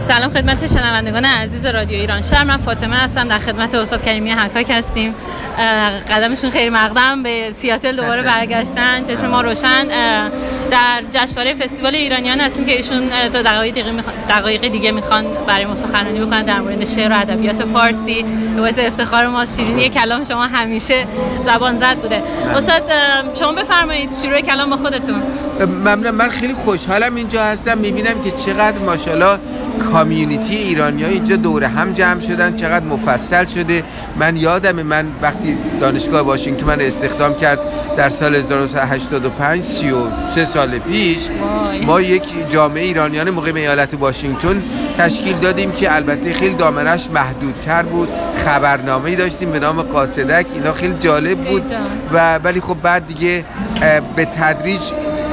سلام خدمت شنوندگان عزیز رادیو ایران شهر. من فاطمه هستم. در خدمت استاد کریمی حکاک هستیم. قدمشون خیلی مقدم. به سیاتل دوباره برگشتن. چشم ما روشن. جشنواره فستیوال ایرانیان هستیم که ایشون دو دقایق دیگه می‌خوان دقایق دیگه می‌خوان برای ما سخنرانی بکنن در مورد شعر و ادبیات فارسی. باعث افتخار ما شیرینی کلام شما همیشه زبان زد بوده. استاد شما بفرمایید شروع کلام با خودتون. ممنون من خیلی خوشحالم اینجا هستم. می‌بینم که چقدر ماشاءالله کامیونیتی ایرانی ها اینجا دور هم جمع شدن چقدر مفصل شده. من یادم من وقتی دانشگاه واشنگتن من استخدام کرد در سال 1985 33 سال پیش ما یک جامعه ایرانیان مقیم ایالت واشنگتن تشکیل دادیم که البته خیلی دامنش محدودتر بود. خبرنامه ای داشتیم به نام قاصدک. اینا خیلی جالب بود و ولی خب بعد دیگه به تدریج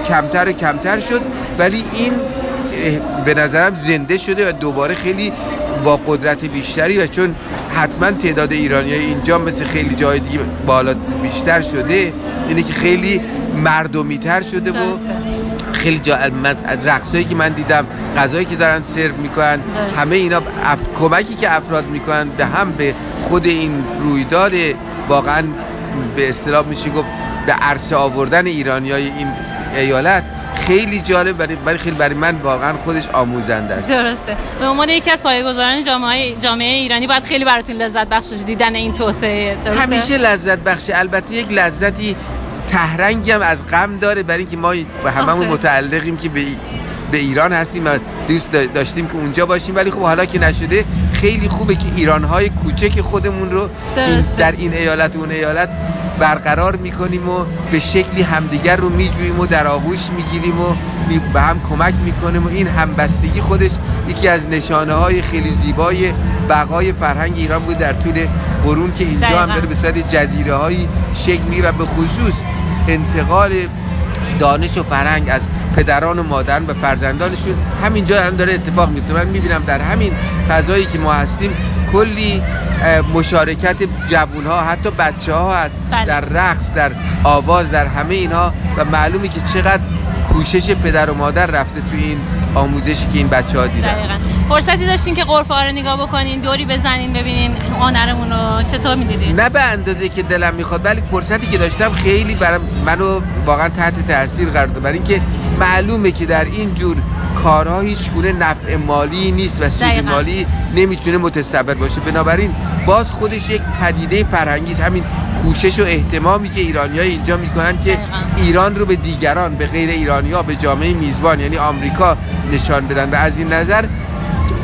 کمتر و کمتر شد. ولی این به نظرم زنده شده و دوباره خیلی با قدرت بیشتری و چون حتما تعداد ایرانی های اینجا مثل خیلی جای دیگه بالا بیشتر شده. اینه که خیلی مردمی تر شده و خیلی جا از رقصایی که من دیدم غذایی که دارن سرو می‌کنن همه اینا اف... کمکی که افراد می‌کنن به هم به خود این رویداد واقعا به اصطلاح میشه گفت به عرصه آوردن ایرانی های این ایالت خیلی جالب برای برای خیلی برای من واقعا خودش آموزنده است. درسته. به عنوان یکی از پایه‌گذاران جامعه جامعه ایرانی باید خیلی براتون لذت بخش دیدن این توسعه. درسته؟ همیشه لذت بخش البته یک لذتی تهرنگی هم از غم داره برای اینکه ما به هممون متعلقیم که به به ایران هستیم و دوست داشتیم که اونجا باشیم. ولی خب حالا که نشده خیلی خوبه که ایرانهای کوچک خودمون رو این در این ایالت و اون ایالت برقرار می‌کنیم و به شکلی همدیگر رو میجوییم و در آغوش می‌گیریم و به هم کمک می‌کنیم و این همبستگی خودش یکی از نشانه های خیلی زیبای بقای فرهنگ ایران بود در طول قرون که اینجا هم داره به صورت جزیره هایی شکل می‌گیره و به خصوص انتقال دانش و فرهنگ از پدران و مادران به فرزندانشون همینجا هم داره اتفاق میفته. من می‌بینم در همین فضایی که ما هستیم کلی مشارکت جوون ها حتی بچه ها هست. بله. در رقص در آواز در همه اینها و معلومه که چقدر کوشش پدر و مادر رفته توی این آموزشی که این بچه ها دیدن فرصتی داشتین که قرفه ها رو نگاه بکنین دوری بزنین ببینین آنرمون رو چطور می‌دیدین؟ نه به اندازه که دلم می‌خواد ولی فرصتی که داشتم خیلی برام منو واقعا تحت تاثیر قرار داد. برای اینکه معلومه که در این جور کارها هیچ گونه نفع مالی نیست و سود مالی نمی‌تونه متصور باشه. بنابراین باز خودش یک پدیده فرهنگی همین کوشش و احتمامی که ایرانی های اینجا می‌کنن که ایران رو به دیگران به غیر ایرانی ها به جامعه میزبان یعنی آمریکا نشان بدن. و از این نظر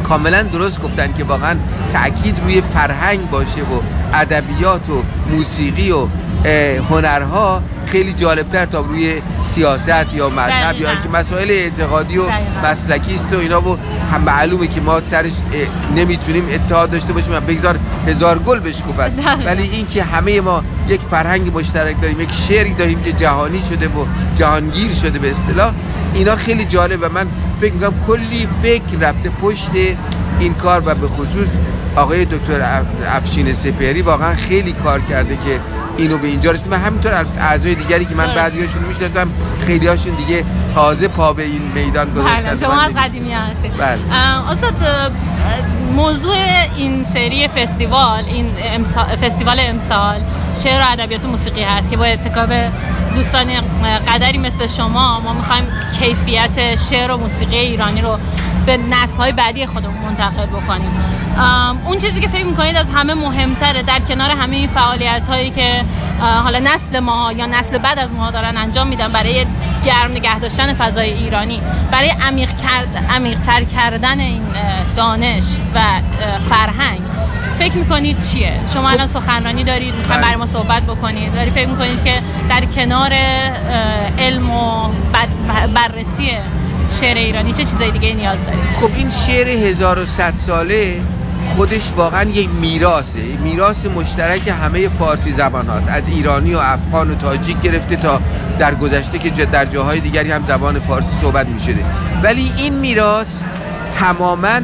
کاملا درست گفتن که واقعا تاکید روی فرهنگ باشه و ادبیات و موسیقی و هنرها خیلی جالبتر تا روی سیاست یا مذهب یا اینکه مسائل اعتقادی و مسلکی است و اینا و هم معلومه که ما سرش نمی‌تونیم اتحاد داشته باشیم بگذار هزار گل بشکوفد ولی اینکه همه ما یک فرهنگ مشترک داریم یک شعری داریم که جهانی شده و جهانگیر شده به اصطلاح اینا خیلی جالب و من فکر می‌کنم کلی فکر رفته پشت این کار و به خصوص آقای دکتر افشین سپهری واقعا خیلی کار کرده که اینو به اینجا رسید و همینطور اعضای دیگری که من بعضیاشون می‌شناسم خیلی هاشون دیگه تازه پا به این میدان گذاشتن. بله، شما از قدیمی هستید. بله. استاد موضوع این سری فستیوال این فستیوال امسال شعر و ادبیات موسیقی هست که با اتکاب دوستان قدری مثل شما ما می‌خوایم کیفیت شعر و موسیقی ایرانی رو به نسل های بعدی خودمون منتقل بکنیم. اون چیزی که فکر می‌کنید از همه مهمتره در کنار همه این فعالیت هایی که حالا نسل ما یا نسل بعد از ما دارن انجام میدن برای گرم نگه داشتن فضای ایرانی برای عمیق کرد کردن این دانش و فرهنگ فکر می‌کنید چیه؟ شما الان سخنرانی دارید می‌خوایم برای ما صحبت بکنید. داری فکر می‌کنید که در کنار علم و بررسی شعر ایرانی چه چیزای دیگه نیاز دارید؟ خب این شعر 1100 ساله خودش واقعا یک میراثه. میراث مشترک همه فارسی زبان هاست از ایرانی و افغان و تاجیک گرفته تا در گذشته که در جاهای دیگری هم زبان فارسی صحبت می شده ولی این میراث تماما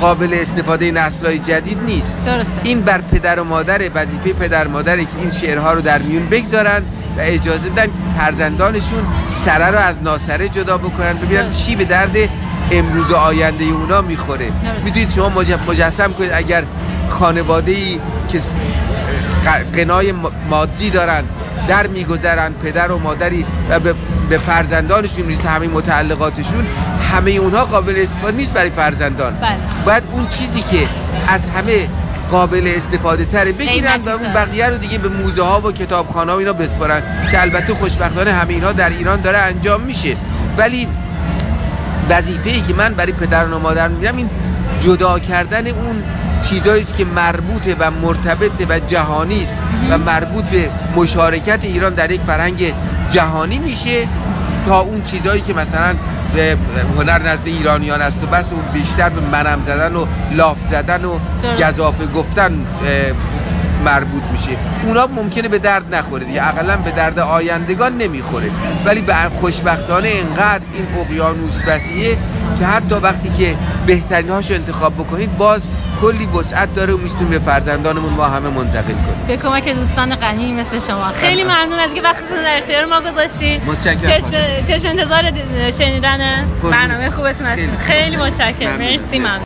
قابل استفاده نسلهای جدید نیست. درسته. این بر پدر و مادر وظیفه پدر مادره که این شعرها رو در میون بگذارن و اجازه بدن که فرزندانشون سره رو از ناسره جدا بکنن ببینن چی به درد امروز و آینده اونا می‌خوره. می‌دونید شما مجسم کنید اگر خانواده ای که قنای مادی دارن در میگذرن پدر و مادری و به فرزندانشون می‌رسه همه متعلقاتشون همه اونها قابل استفاده نیست برای فرزندان. بله. باید اون چیزی که از همه قابل استفاده تره بگیرن و اون بقیه رو دیگه به موزه ها و کتابخانه ها اینا بسپارن که البته خوشبختانه همه اینا در ایران داره انجام میشه. ولی وظیفه ای که من برای پدران و مادر میگم این جدا کردن اون چیزایی که مربوطه و مرتبطه و جهانی است و مربوط به مشارکت ایران در یک فرهنگ جهانی میشه. تا اون چیزایی که مثلا به هنر نزد ایرانیان است و بس اون بیشتر به منم زدن و لاف زدن و گذافه گفتن مربوط میشه. اونا ممکنه به درد نخوره دیگه. اقلا به درد آیندگان نمی‌خوره. ولی به خوشبختانه انقدر این اقیانوس وسیعه که حتی وقتی که بهترین هاشو انتخاب بکنید باز کلی وسعت داره و میستون به فرزندانمون ما همه منتقل کنیم. به کمک دوستان غنی مثل شما. خیلی ممنون از که وقتتون در اختیار ما گذاشتید متشکرم. چشم, چشم انتظار شنیدن برنامه خوبتون هستیم. خیلی متشکرم. مرسی ممنون.